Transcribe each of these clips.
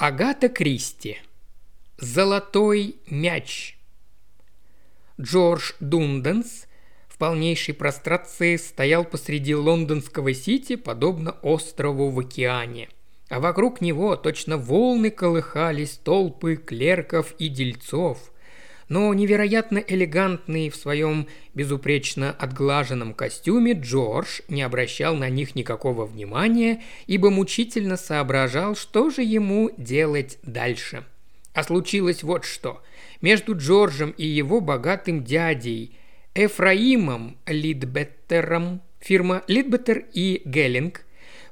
Агата Кристи. Золотой мяч. Джордж Дунденс в полнейшей прострации стоял посреди лондонского сити, подобно острову в океане. А вокруг него точно волны колыхались толпы клерков и дельцов – но невероятно элегантный в своем безупречно отглаженном костюме Джордж не обращал на них никакого внимания, ибо мучительно соображал, что же ему делать дальше. А случилось вот что. Между Джорджем и его богатым дядей Эфраимом Лидбеттером, фирма Лидбеттер и Геллинг,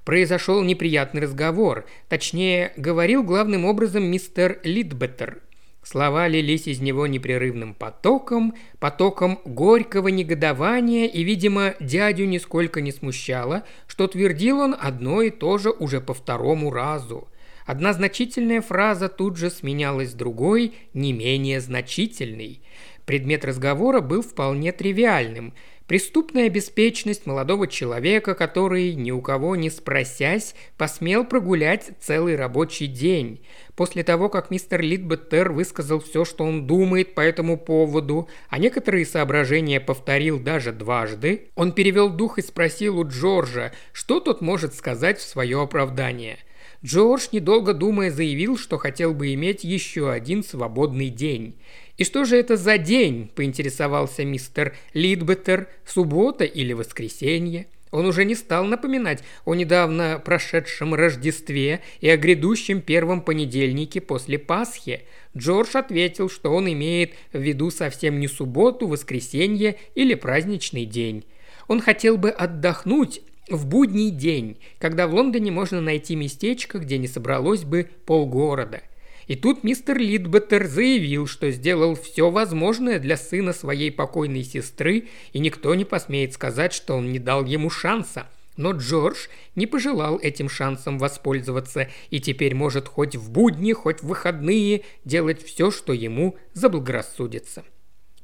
произошел неприятный разговор. Точнее, говорил главным образом мистер Лидбеттер, Слова лились из него непрерывным потоком, потоком горького негодования, и, видимо, дядю нисколько не смущало, что твердил он одно и то же уже по второму разу. Одна значительная фраза тут же сменялась другой, не менее значительной. Предмет разговора был вполне тривиальным – Преступная беспечность молодого человека, который, ни у кого не спросясь, посмел прогулять целый рабочий день. После того, как мистер Литбеттер высказал все, что он думает по этому поводу, а некоторые соображения повторил даже дважды, он перевел дух и спросил у Джорджа, что тот может сказать в свое оправдание. Джордж, недолго думая, заявил, что хотел бы иметь еще один свободный день. «И что же это за день?» – поинтересовался мистер Лидбеттер. «Суббота или воскресенье?» Он уже не стал напоминать о недавно прошедшем Рождестве и о грядущем первом понедельнике после Пасхи. Джордж ответил, что он имеет в виду совсем не субботу, воскресенье или праздничный день. Он хотел бы отдохнуть в будний день, когда в Лондоне можно найти местечко, где не собралось бы полгорода – и тут мистер Лидбеттер заявил, что сделал все возможное для сына своей покойной сестры, и никто не посмеет сказать, что он не дал ему шанса. Но Джордж не пожелал этим шансом воспользоваться и теперь может хоть в будни, хоть в выходные делать все, что ему заблагорассудится.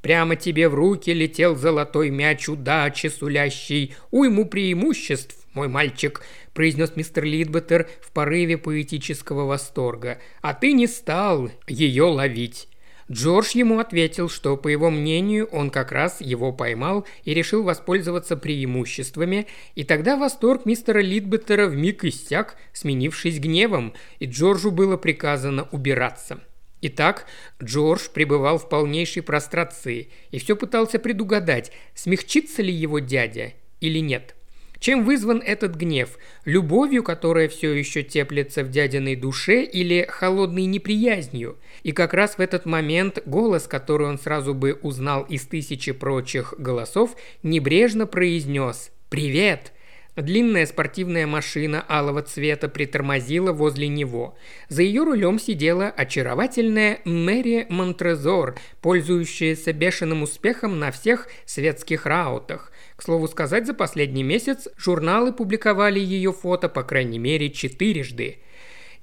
Прямо тебе в руки летел золотой мяч удачи, сулящий уйму преимуществ, мой мальчик», – произнес мистер Лидбеттер в порыве поэтического восторга. «А ты не стал ее ловить». Джордж ему ответил, что, по его мнению, он как раз его поймал и решил воспользоваться преимуществами, и тогда восторг мистера Лидбеттера вмиг иссяк, сменившись гневом, и Джорджу было приказано убираться. Итак, Джордж пребывал в полнейшей прострации и все пытался предугадать, смягчится ли его дядя или нет – чем вызван этот гнев? Любовью, которая все еще теплится в дядиной душе, или холодной неприязнью? И как раз в этот момент голос, который он сразу бы узнал из тысячи прочих голосов, небрежно произнес «Привет!» Длинная спортивная машина алого цвета притормозила возле него. За ее рулем сидела очаровательная Мэри Монтрезор, пользующаяся бешеным успехом на всех светских раутах. К слову сказать, за последний месяц журналы публиковали ее фото по крайней мере четырежды.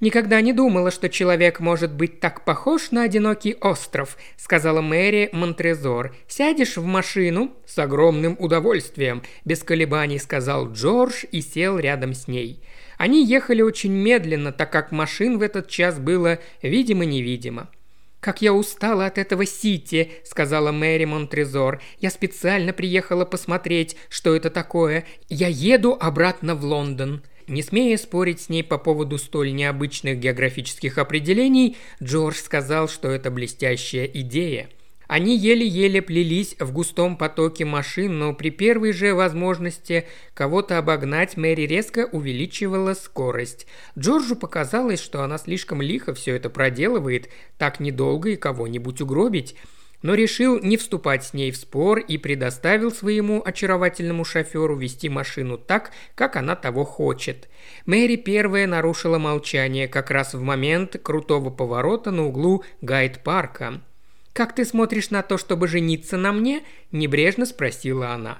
«Никогда не думала, что человек может быть так похож на одинокий остров», – сказала Мэри Монтрезор. «Сядешь в машину?» «С огромным удовольствием», – без колебаний сказал Джордж и сел рядом с ней. Они ехали очень медленно, так как машин в этот час было видимо-невидимо. «Как я устала от этого Сити», – сказала Мэри Монтрезор. «Я специально приехала посмотреть, что это такое. Я еду обратно в Лондон». Не смея спорить с ней по поводу столь необычных географических определений, Джордж сказал, что это блестящая идея – они еле-еле плелись в густом потоке машин, но при первой же возможности кого-то обогнать Мэри резко увеличивала скорость. Джорджу показалось, что она слишком лихо все это проделывает, так недолго и кого-нибудь угробить но решил не вступать с ней в спор и предоставил своему очаровательному шоферу вести машину так, как она того хочет. Мэри первая нарушила молчание как раз в момент крутого поворота на углу Гайд-парка. «Как ты смотришь на то, чтобы жениться на мне?» – небрежно спросила она.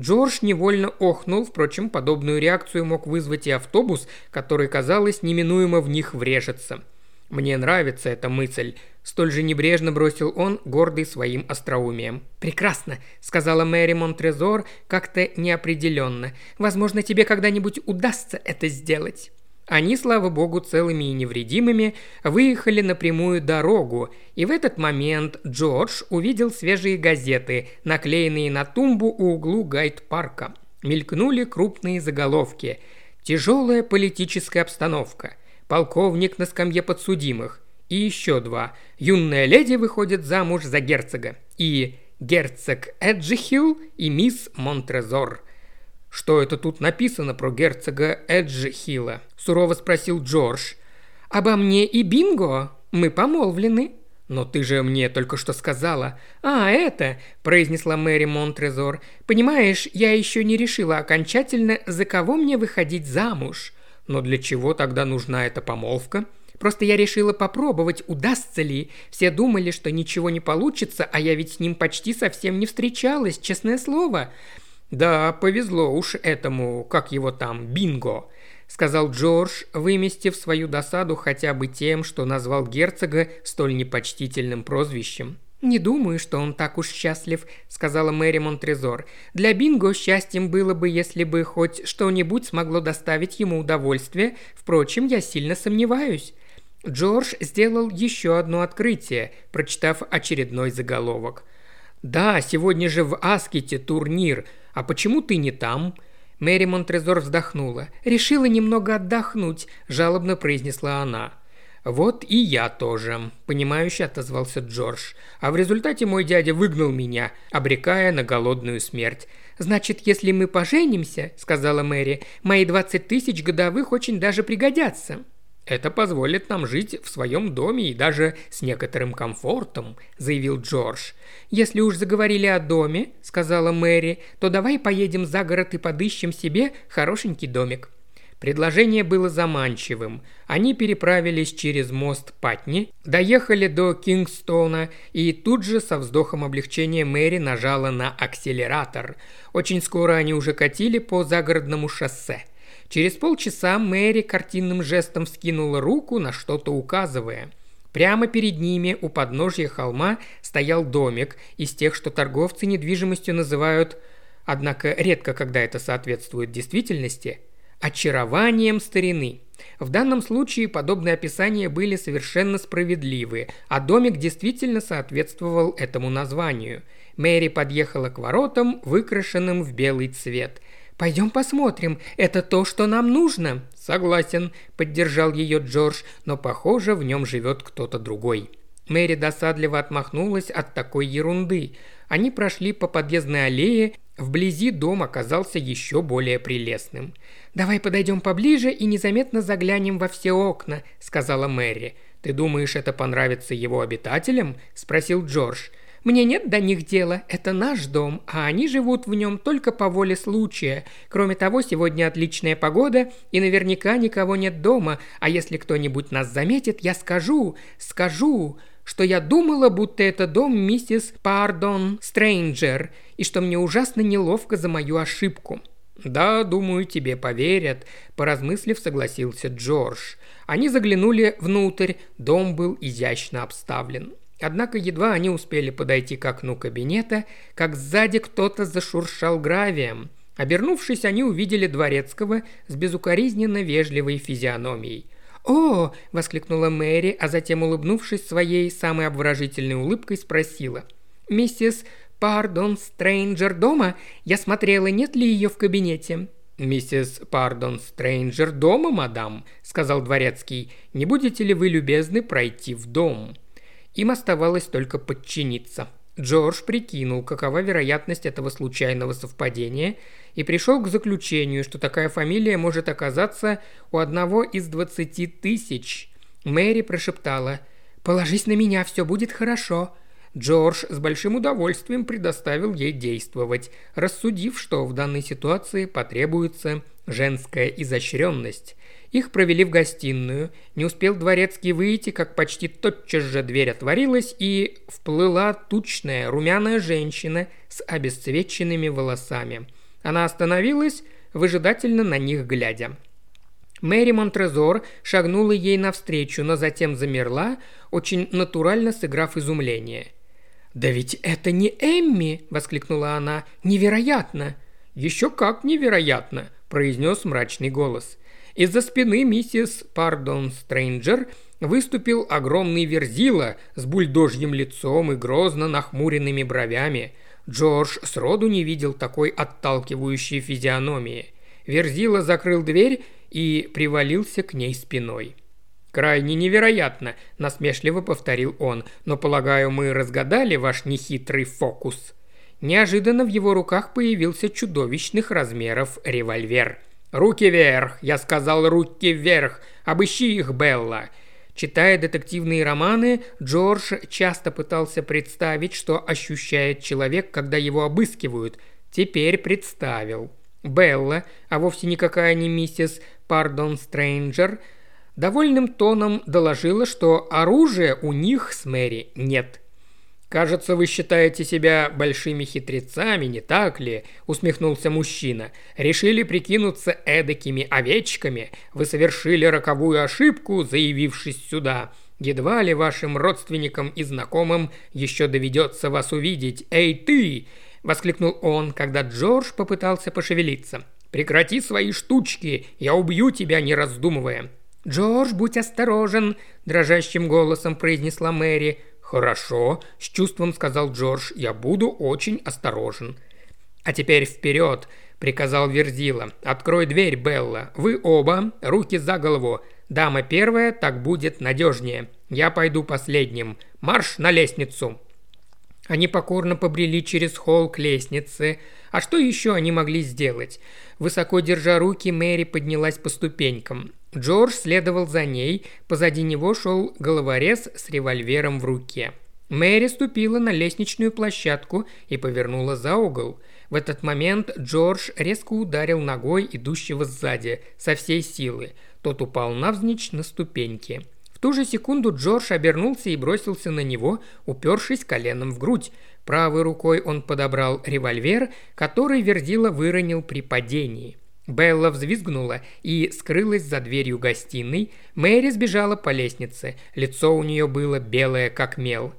Джордж невольно охнул, впрочем, подобную реакцию мог вызвать и автобус, который, казалось, неминуемо в них врежется. «Мне нравится эта мысль», – столь же небрежно бросил он, гордый своим остроумием. «Прекрасно», – сказала Мэри Монтрезор как-то неопределенно. «Возможно, тебе когда-нибудь удастся это сделать». Они, слава богу, целыми и невредимыми выехали на прямую дорогу, и в этот момент Джордж увидел свежие газеты, наклеенные на тумбу у углу гайд-парка. Мелькнули крупные заголовки. «Тяжелая политическая обстановка», «Полковник на скамье подсудимых», и еще два. «Юная леди выходит замуж за герцога» и «Герцог Эджихилл и мисс Монтрезор». «Что это тут написано про герцога Эджихилла?» – сурово спросил Джордж. «Обо мне и Бинго. Мы помолвлены». «Но ты же мне только что сказала». «А, это», – произнесла Мэри Монтрезор. «Понимаешь, я еще не решила окончательно, за кого мне выходить замуж». «Но для чего тогда нужна эта помолвка?» Просто я решила попробовать, удастся ли. Все думали, что ничего не получится, а я ведь с ним почти совсем не встречалась, честное слово. «Да, повезло уж этому, как его там, Бинго», – сказал Джордж, выместив свою досаду хотя бы тем, что назвал герцога столь непочтительным прозвищем. «Не думаю, что он так уж счастлив», – сказала Мэри Монтрезор. «Для Бинго счастьем было бы, если бы хоть что-нибудь смогло доставить ему удовольствие. Впрочем, я сильно сомневаюсь». Джордж сделал еще одно открытие, прочитав очередной заголовок. «Да, сегодня же в Аскете турнир, а почему ты не там?» Мэри Монтрезор вздохнула. «Решила немного отдохнуть», – жалобно произнесла она. «Вот и я тоже», – понимающе отозвался Джордж. «А в результате мой дядя выгнал меня, обрекая на голодную смерть. «Значит, если мы поженимся», – сказала Мэри, – «мои двадцать тысяч годовых очень даже пригодятся». «Это позволит нам жить в своем доме и даже с некоторым комфортом», – заявил Джордж. «Если уж заговорили о доме», – сказала Мэри, – «то давай поедем за город и подыщем себе хорошенький домик». Предложение было заманчивым. Они переправились через мост Патни, доехали до Кингстона, и тут же со вздохом облегчения Мэри нажала на акселератор. Очень скоро они уже катили по загородному шоссе – Через полчаса Мэри картинным жестом вскинула руку, на что-то указывая. Прямо перед ними у подножья холма стоял домик из тех, что торговцы недвижимостью называют, однако редко когда это соответствует действительности, очарованием старины. В данном случае подобные описания были совершенно справедливы, а домик действительно соответствовал этому названию. Мэри подъехала к воротам, выкрашенным в белый цвет – «Пойдем посмотрим. Это то, что нам нужно». «Согласен», – поддержал ее Джордж, но, похоже, в нем живет кто-то другой. Мэри досадливо отмахнулась от такой ерунды. Они прошли по подъездной аллее, вблизи дом оказался еще более прелестным. «Давай подойдем поближе и незаметно заглянем во все окна», – сказала Мэри. «Ты думаешь, это понравится его обитателям?» – спросил Джордж. Мне нет до них дела, это наш дом, а они живут в нем только по воле случая. Кроме того, сегодня отличная погода, и наверняка никого нет дома, а если кто-нибудь нас заметит, я скажу, скажу, что я думала, будто это дом миссис Пардон Стрэнджер, и что мне ужасно неловко за мою ошибку». «Да, думаю, тебе поверят», – поразмыслив, согласился Джордж. Они заглянули внутрь, дом был изящно обставлен. Однако едва они успели подойти к окну кабинета, как сзади кто-то зашуршал гравием. Обернувшись, они увидели дворецкого с безукоризненно вежливой физиономией. «О!» – воскликнула Мэри, а затем, улыбнувшись своей самой обворожительной улыбкой, спросила. «Миссис Пардон Стрэнджер дома? Я смотрела, нет ли ее в кабинете?» «Миссис Пардон Стрэнджер дома, мадам», – сказал дворецкий. «Не будете ли вы любезны пройти в дом?» Им оставалось только подчиниться. Джордж прикинул, какова вероятность этого случайного совпадения, и пришел к заключению, что такая фамилия может оказаться у одного из двадцати тысяч. Мэри прошептала «Положись на меня, все будет хорошо». Джордж с большим удовольствием предоставил ей действовать, рассудив, что в данной ситуации потребуется женская изощренность. Их провели в гостиную. Не успел дворецкий выйти, как почти тотчас же дверь отворилась, и вплыла тучная румяная женщина с обесцвеченными волосами. Она остановилась, выжидательно на них глядя. Мэри Монтрезор шагнула ей навстречу, но затем замерла, очень натурально сыграв изумление. «Да ведь это не Эмми!» – воскликнула она. «Невероятно!» «Еще как невероятно!» – произнес мрачный голос. Из-за спины миссис Пардон Стрэнджер выступил огромный верзила с бульдожьим лицом и грозно нахмуренными бровями. Джордж сроду не видел такой отталкивающей физиономии. Верзила закрыл дверь и привалился к ней спиной. «Крайне невероятно», – насмешливо повторил он, – «но, полагаю, мы разгадали ваш нехитрый фокус». Неожиданно в его руках появился чудовищных размеров револьвер. «Руки вверх!» – я сказал «руки вверх!» «Обыщи их, Белла!» Читая детективные романы, Джордж часто пытался представить, что ощущает человек, когда его обыскивают. Теперь представил. Белла, а вовсе никакая не миссис Пардон Стрэнджер, довольным тоном доложила, что оружия у них с Мэри нет. «Кажется, вы считаете себя большими хитрецами, не так ли?» – усмехнулся мужчина. «Решили прикинуться эдакими овечками? Вы совершили роковую ошибку, заявившись сюда. Едва ли вашим родственникам и знакомым еще доведется вас увидеть. Эй, ты!» – воскликнул он, когда Джордж попытался пошевелиться. «Прекрати свои штучки, я убью тебя, не раздумывая». «Джордж, будь осторожен!» – дрожащим голосом произнесла Мэри – «Хорошо», – с чувством сказал Джордж, – «я буду очень осторожен». «А теперь вперед!» – приказал Верзила. «Открой дверь, Белла. Вы оба, руки за голову. Дама первая, так будет надежнее. Я пойду последним. Марш на лестницу!» Они покорно побрели через холл к лестнице. А что еще они могли сделать? Высоко держа руки, Мэри поднялась по ступенькам. Джордж следовал за ней, позади него шел головорез с револьвером в руке. Мэри ступила на лестничную площадку и повернула за угол. В этот момент Джордж резко ударил ногой идущего сзади, со всей силы. Тот упал навзничь на ступеньки. В ту же секунду Джордж обернулся и бросился на него, упершись коленом в грудь. Правой рукой он подобрал револьвер, который Вердила выронил при падении. Белла взвизгнула и скрылась за дверью гостиной. Мэри сбежала по лестнице. Лицо у нее было белое, как мел.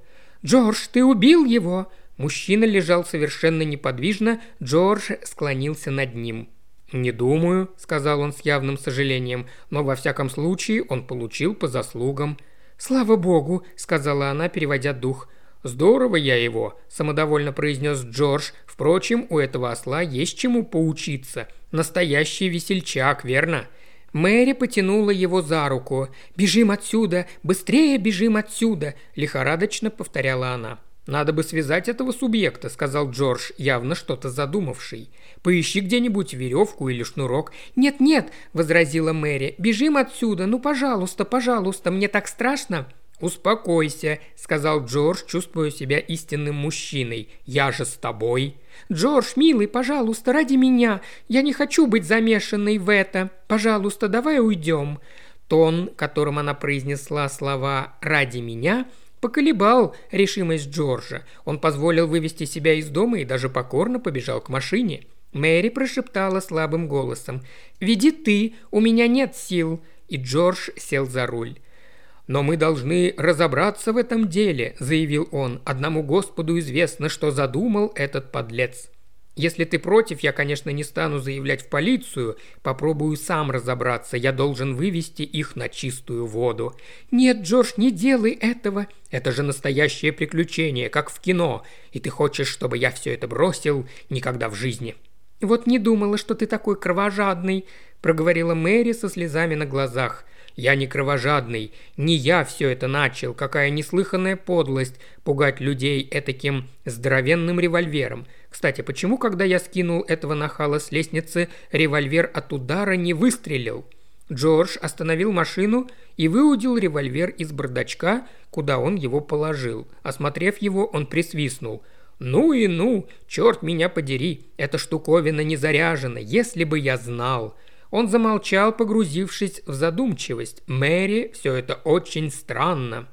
«Джордж, ты убил его!» Мужчина лежал совершенно неподвижно, Джордж склонился над ним. «Не думаю», — сказал он с явным сожалением, «но во всяком случае он получил по заслугам». «Слава богу», — сказала она, переводя дух. «Здорово я его», – самодовольно произнес Джордж. «Впрочем, у этого осла есть чему поучиться. Настоящий весельчак, верно?» Мэри потянула его за руку. «Бежим отсюда! Быстрее бежим отсюда!» – лихорадочно повторяла она. «Надо бы связать этого субъекта», – сказал Джордж, явно что-то задумавший. «Поищи где-нибудь веревку или шнурок». «Нет-нет», – возразила Мэри, – «бежим отсюда, ну, пожалуйста, пожалуйста, мне так страшно». «Успокойся», – сказал Джордж, чувствуя себя истинным мужчиной. «Я же с тобой». «Джордж, милый, пожалуйста, ради меня. Я не хочу быть замешанной в это. Пожалуйста, давай уйдем». Тон, которым она произнесла слова «ради меня», поколебал решимость Джорджа. Он позволил вывести себя из дома и даже покорно побежал к машине. Мэри прошептала слабым голосом «Веди ты, у меня нет сил», и Джордж сел за руль. «Но мы должны разобраться в этом деле», – заявил он. «Одному Господу известно, что задумал этот подлец». «Если ты против, я, конечно, не стану заявлять в полицию. Попробую сам разобраться. Я должен вывести их на чистую воду». «Нет, Джордж, не делай этого. Это же настоящее приключение, как в кино. И ты хочешь, чтобы я все это бросил? Никогда в жизни». «Вот не думала, что ты такой кровожадный», – проговорила Мэри со слезами на глазах – я не кровожадный, не я все это начал, какая неслыханная подлость пугать людей этаким здоровенным револьвером. Кстати, почему, когда я скинул этого нахала с лестницы, револьвер от удара не выстрелил? Джордж остановил машину и выудил револьвер из бардачка, куда он его положил. Осмотрев его, он присвистнул. «Ну и ну, черт меня подери, эта штуковина не заряжена, если бы я знал!» Он замолчал, погрузившись в задумчивость. «Мэри, все это очень странно».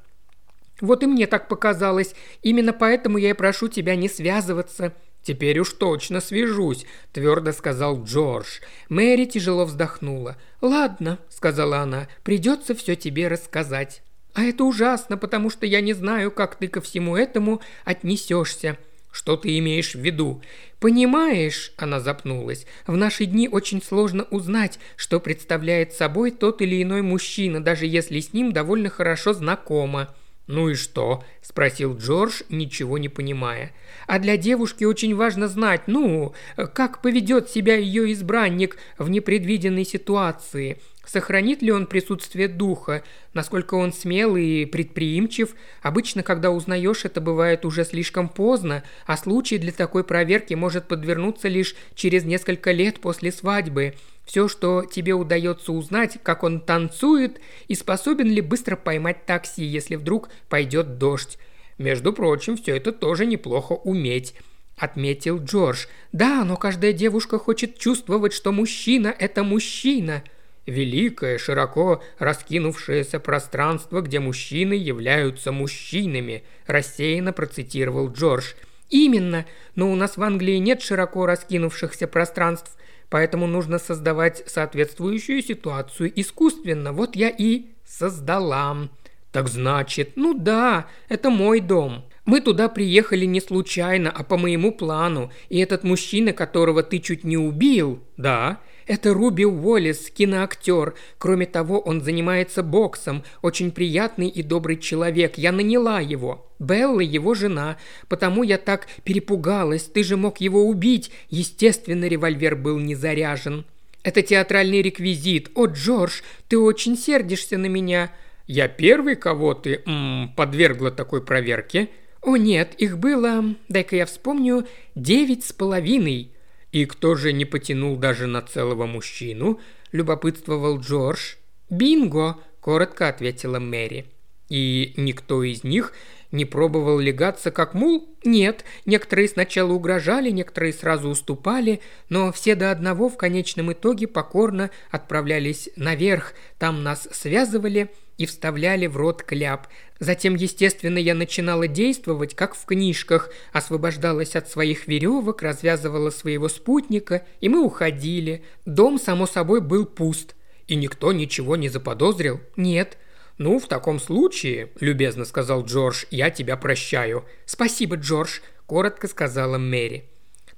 «Вот и мне так показалось. Именно поэтому я и прошу тебя не связываться». «Теперь уж точно свяжусь», – твердо сказал Джордж. Мэри тяжело вздохнула. «Ладно», – сказала она, – «придется все тебе рассказать». «А это ужасно, потому что я не знаю, как ты ко всему этому отнесешься. Что ты имеешь в виду? Понимаешь, она запнулась, в наши дни очень сложно узнать, что представляет собой тот или иной мужчина, даже если с ним довольно хорошо знакомо. «Ну и что?» – спросил Джордж, ничего не понимая. «А для девушки очень важно знать, ну, как поведет себя ее избранник в непредвиденной ситуации. Сохранит ли он присутствие духа, насколько он смелый и предприимчив. Обычно, когда узнаешь, это бывает уже слишком поздно, а случай для такой проверки может подвернуться лишь через несколько лет после свадьбы. Все, что тебе удается узнать, как он танцует и способен ли быстро поймать такси, если вдруг пойдет дождь. Между прочим, все это тоже неплохо уметь отметил Джордж. «Да, но каждая девушка хочет чувствовать, что мужчина – это мужчина». Великое, широко раскинувшееся пространство, где мужчины являются мужчинами, рассеянно процитировал Джордж. Именно, но у нас в Англии нет широко раскинувшихся пространств, поэтому нужно создавать соответствующую ситуацию искусственно. Вот я и создала. Так значит, ну да, это мой дом. Мы туда приехали не случайно, а по моему плану, и этот мужчина, которого ты чуть не убил, да, это Руби Уоллес, киноактер. Кроме того, он занимается боксом. Очень приятный и добрый человек. Я наняла его. Белла его жена. Потому я так перепугалась. Ты же мог его убить. Естественно, револьвер был не заряжен. Это театральный реквизит. О, Джордж, ты очень сердишься на меня. Я первый, кого ты м, подвергла такой проверке? О нет, их было, дай-ка я вспомню, девять с половиной. «И кто же не потянул даже на целого мужчину?» – любопытствовал Джордж. «Бинго!» – коротко ответила Мэри. «И никто из них не пробовал легаться как мул? Нет, некоторые сначала угрожали, некоторые сразу уступали, но все до одного в конечном итоге покорно отправлялись наверх, там нас связывали и вставляли в рот кляп. Затем, естественно, я начинала действовать, как в книжках, освобождалась от своих веревок, развязывала своего спутника, и мы уходили. Дом, само собой, был пуст. И никто ничего не заподозрил? Нет. «Ну, в таком случае», – любезно сказал Джордж, – «я тебя прощаю». «Спасибо, Джордж», – коротко сказала Мэри.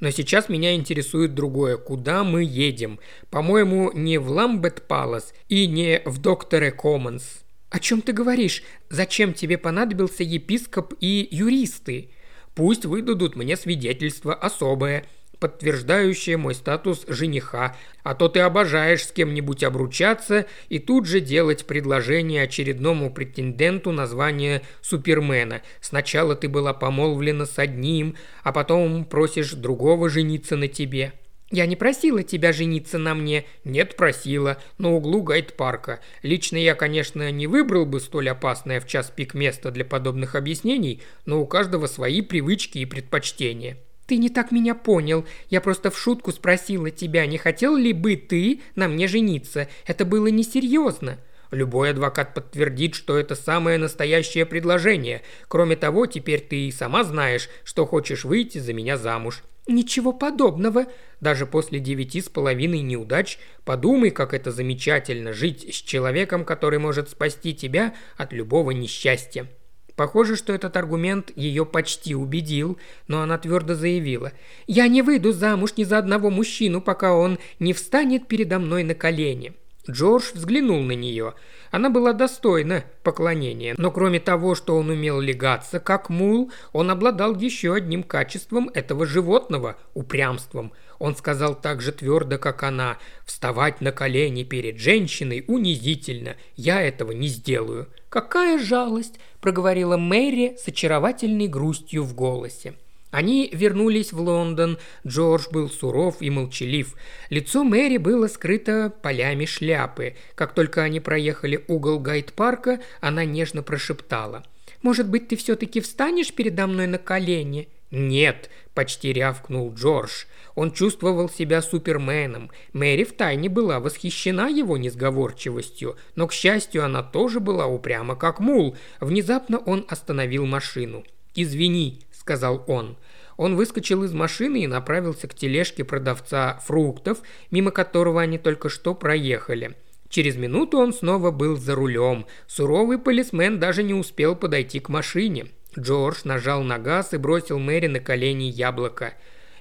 Но сейчас меня интересует другое. Куда мы едем? По-моему, не в Ламбет Палас и не в Докторе Коммонс. «О чем ты говоришь? Зачем тебе понадобился епископ и юристы?» «Пусть выдадут мне свидетельство особое», подтверждающее мой статус жениха, а то ты обожаешь с кем-нибудь обручаться и тут же делать предложение очередному претенденту на звание Супермена. Сначала ты была помолвлена с одним, а потом просишь другого жениться на тебе. «Я не просила тебя жениться на мне». «Нет, просила. На углу гайд-парка. Лично я, конечно, не выбрал бы столь опасное в час пик место для подобных объяснений, но у каждого свои привычки и предпочтения». «Ты не так меня понял. Я просто в шутку спросила тебя, не хотел ли бы ты на мне жениться. Это было несерьезно». Любой адвокат подтвердит, что это самое настоящее предложение. Кроме того, теперь ты и сама знаешь, что хочешь выйти за меня замуж. «Ничего подобного. Даже после девяти с половиной неудач подумай, как это замечательно жить с человеком, который может спасти тебя от любого несчастья». Похоже, что этот аргумент ее почти убедил, но она твердо заявила. «Я не выйду замуж ни за одного мужчину, пока он не встанет передо мной на колени». Джордж взглянул на нее. Она была достойна поклонения, но кроме того, что он умел легаться как мул, он обладал еще одним качеством этого животного – упрямством. Он сказал так же твердо, как она, «Вставать на колени перед женщиной унизительно, я этого не сделаю». «Какая жалость!» – проговорила Мэри с очаровательной грустью в голосе. Они вернулись в Лондон. Джордж был суров и молчалив. Лицо Мэри было скрыто полями шляпы. Как только они проехали угол гайд-парка, она нежно прошептала. «Может быть, ты все-таки встанешь передо мной на колени?» «Нет», – почти рявкнул Джордж. Он чувствовал себя суперменом. Мэри втайне была восхищена его несговорчивостью, но, к счастью, она тоже была упряма, как мул. Внезапно он остановил машину. «Извини», – сказал он. Он выскочил из машины и направился к тележке продавца фруктов, мимо которого они только что проехали. Через минуту он снова был за рулем. Суровый полисмен даже не успел подойти к машине. Джордж нажал на газ и бросил Мэри на колени яблоко.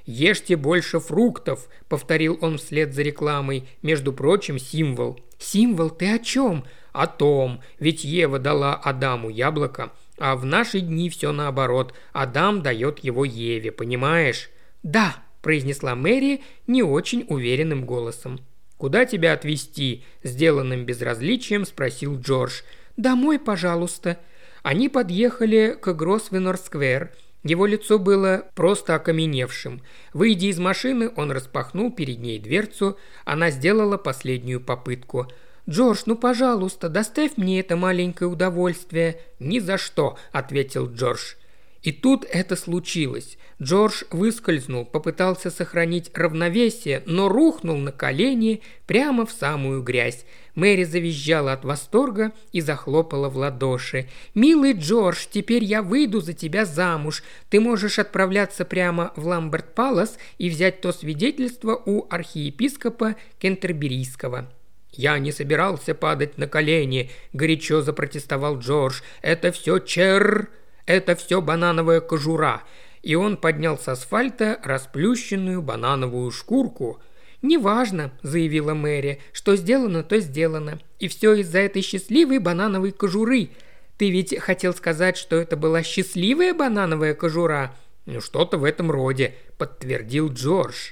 «Ешьте больше фруктов», — повторил он вслед за рекламой. «Между прочим, символ». «Символ? Ты о чем?» «О том. Ведь Ева дала Адаму яблоко, а в наши дни все наоборот. Адам дает его Еве, понимаешь?» «Да», – произнесла Мэри не очень уверенным голосом. «Куда тебя отвезти?» – сделанным безразличием спросил Джордж. «Домой, пожалуйста». Они подъехали к Гросвенор-сквер. Его лицо было просто окаменевшим. Выйдя из машины, он распахнул перед ней дверцу. Она сделала последнюю попытку – «Джордж, ну, пожалуйста, доставь мне это маленькое удовольствие». «Ни за что», – ответил Джордж. И тут это случилось. Джордж выскользнул, попытался сохранить равновесие, но рухнул на колени прямо в самую грязь. Мэри завизжала от восторга и захлопала в ладоши. «Милый Джордж, теперь я выйду за тебя замуж. Ты можешь отправляться прямо в Ламберт-Палас и взять то свидетельство у архиепископа Кентерберийского». «Я не собирался падать на колени», – горячо запротестовал Джордж. «Это все чер... Это все банановая кожура». И он поднял с асфальта расплющенную банановую шкурку. «Неважно», – заявила Мэри, – «что сделано, то сделано. И все из-за этой счастливой банановой кожуры. Ты ведь хотел сказать, что это была счастливая банановая кожура?» «Ну, что-то в этом роде», – подтвердил Джордж.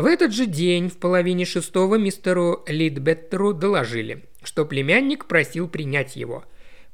В этот же день в половине шестого мистеру Лидбеттеру доложили, что племянник просил принять его.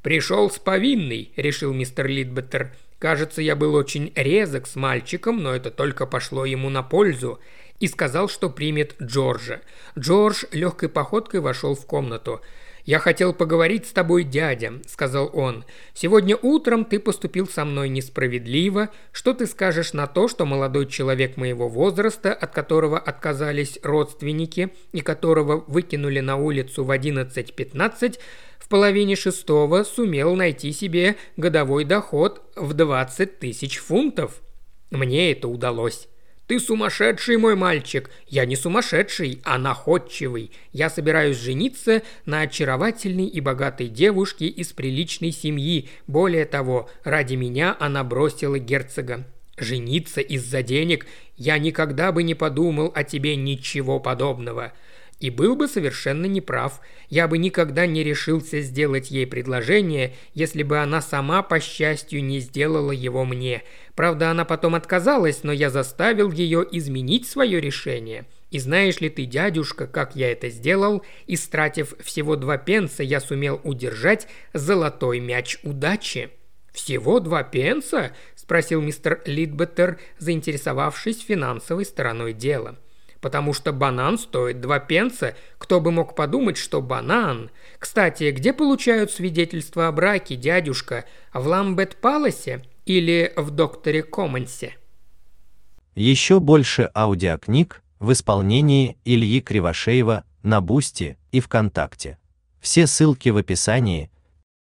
«Пришел с повинной», – решил мистер Лидбеттер. «Кажется, я был очень резок с мальчиком, но это только пошло ему на пользу» и сказал, что примет Джорджа. Джордж легкой походкой вошел в комнату. «Я хотел поговорить с тобой, дядя», – сказал он. «Сегодня утром ты поступил со мной несправедливо. Что ты скажешь на то, что молодой человек моего возраста, от которого отказались родственники и которого выкинули на улицу в 11-15, в половине шестого сумел найти себе годовой доход в 20 тысяч фунтов? Мне это удалось». «Ты сумасшедший, мой мальчик!» «Я не сумасшедший, а находчивый. Я собираюсь жениться на очаровательной и богатой девушке из приличной семьи. Более того, ради меня она бросила герцога. Жениться из-за денег я никогда бы не подумал о тебе ничего подобного. И был бы совершенно неправ. Я бы никогда не решился сделать ей предложение, если бы она сама, по счастью, не сделала его мне. Правда, она потом отказалась, но я заставил ее изменить свое решение. И знаешь ли ты, дядюшка, как я это сделал? Истратив всего два пенса, я сумел удержать золотой мяч удачи. «Всего два пенса?» – спросил мистер Лидбеттер, заинтересовавшись финансовой стороной дела – потому что банан стоит два пенса. Кто бы мог подумать, что банан... Кстати, где получают свидетельство о браке, дядюшка? В Ламбет-Паласе или в Докторс-Коммонсе? Еще больше аудиокниг в исполнении Ильи Кривошеева на Бусти и ВКонтакте. Все ссылки в описании –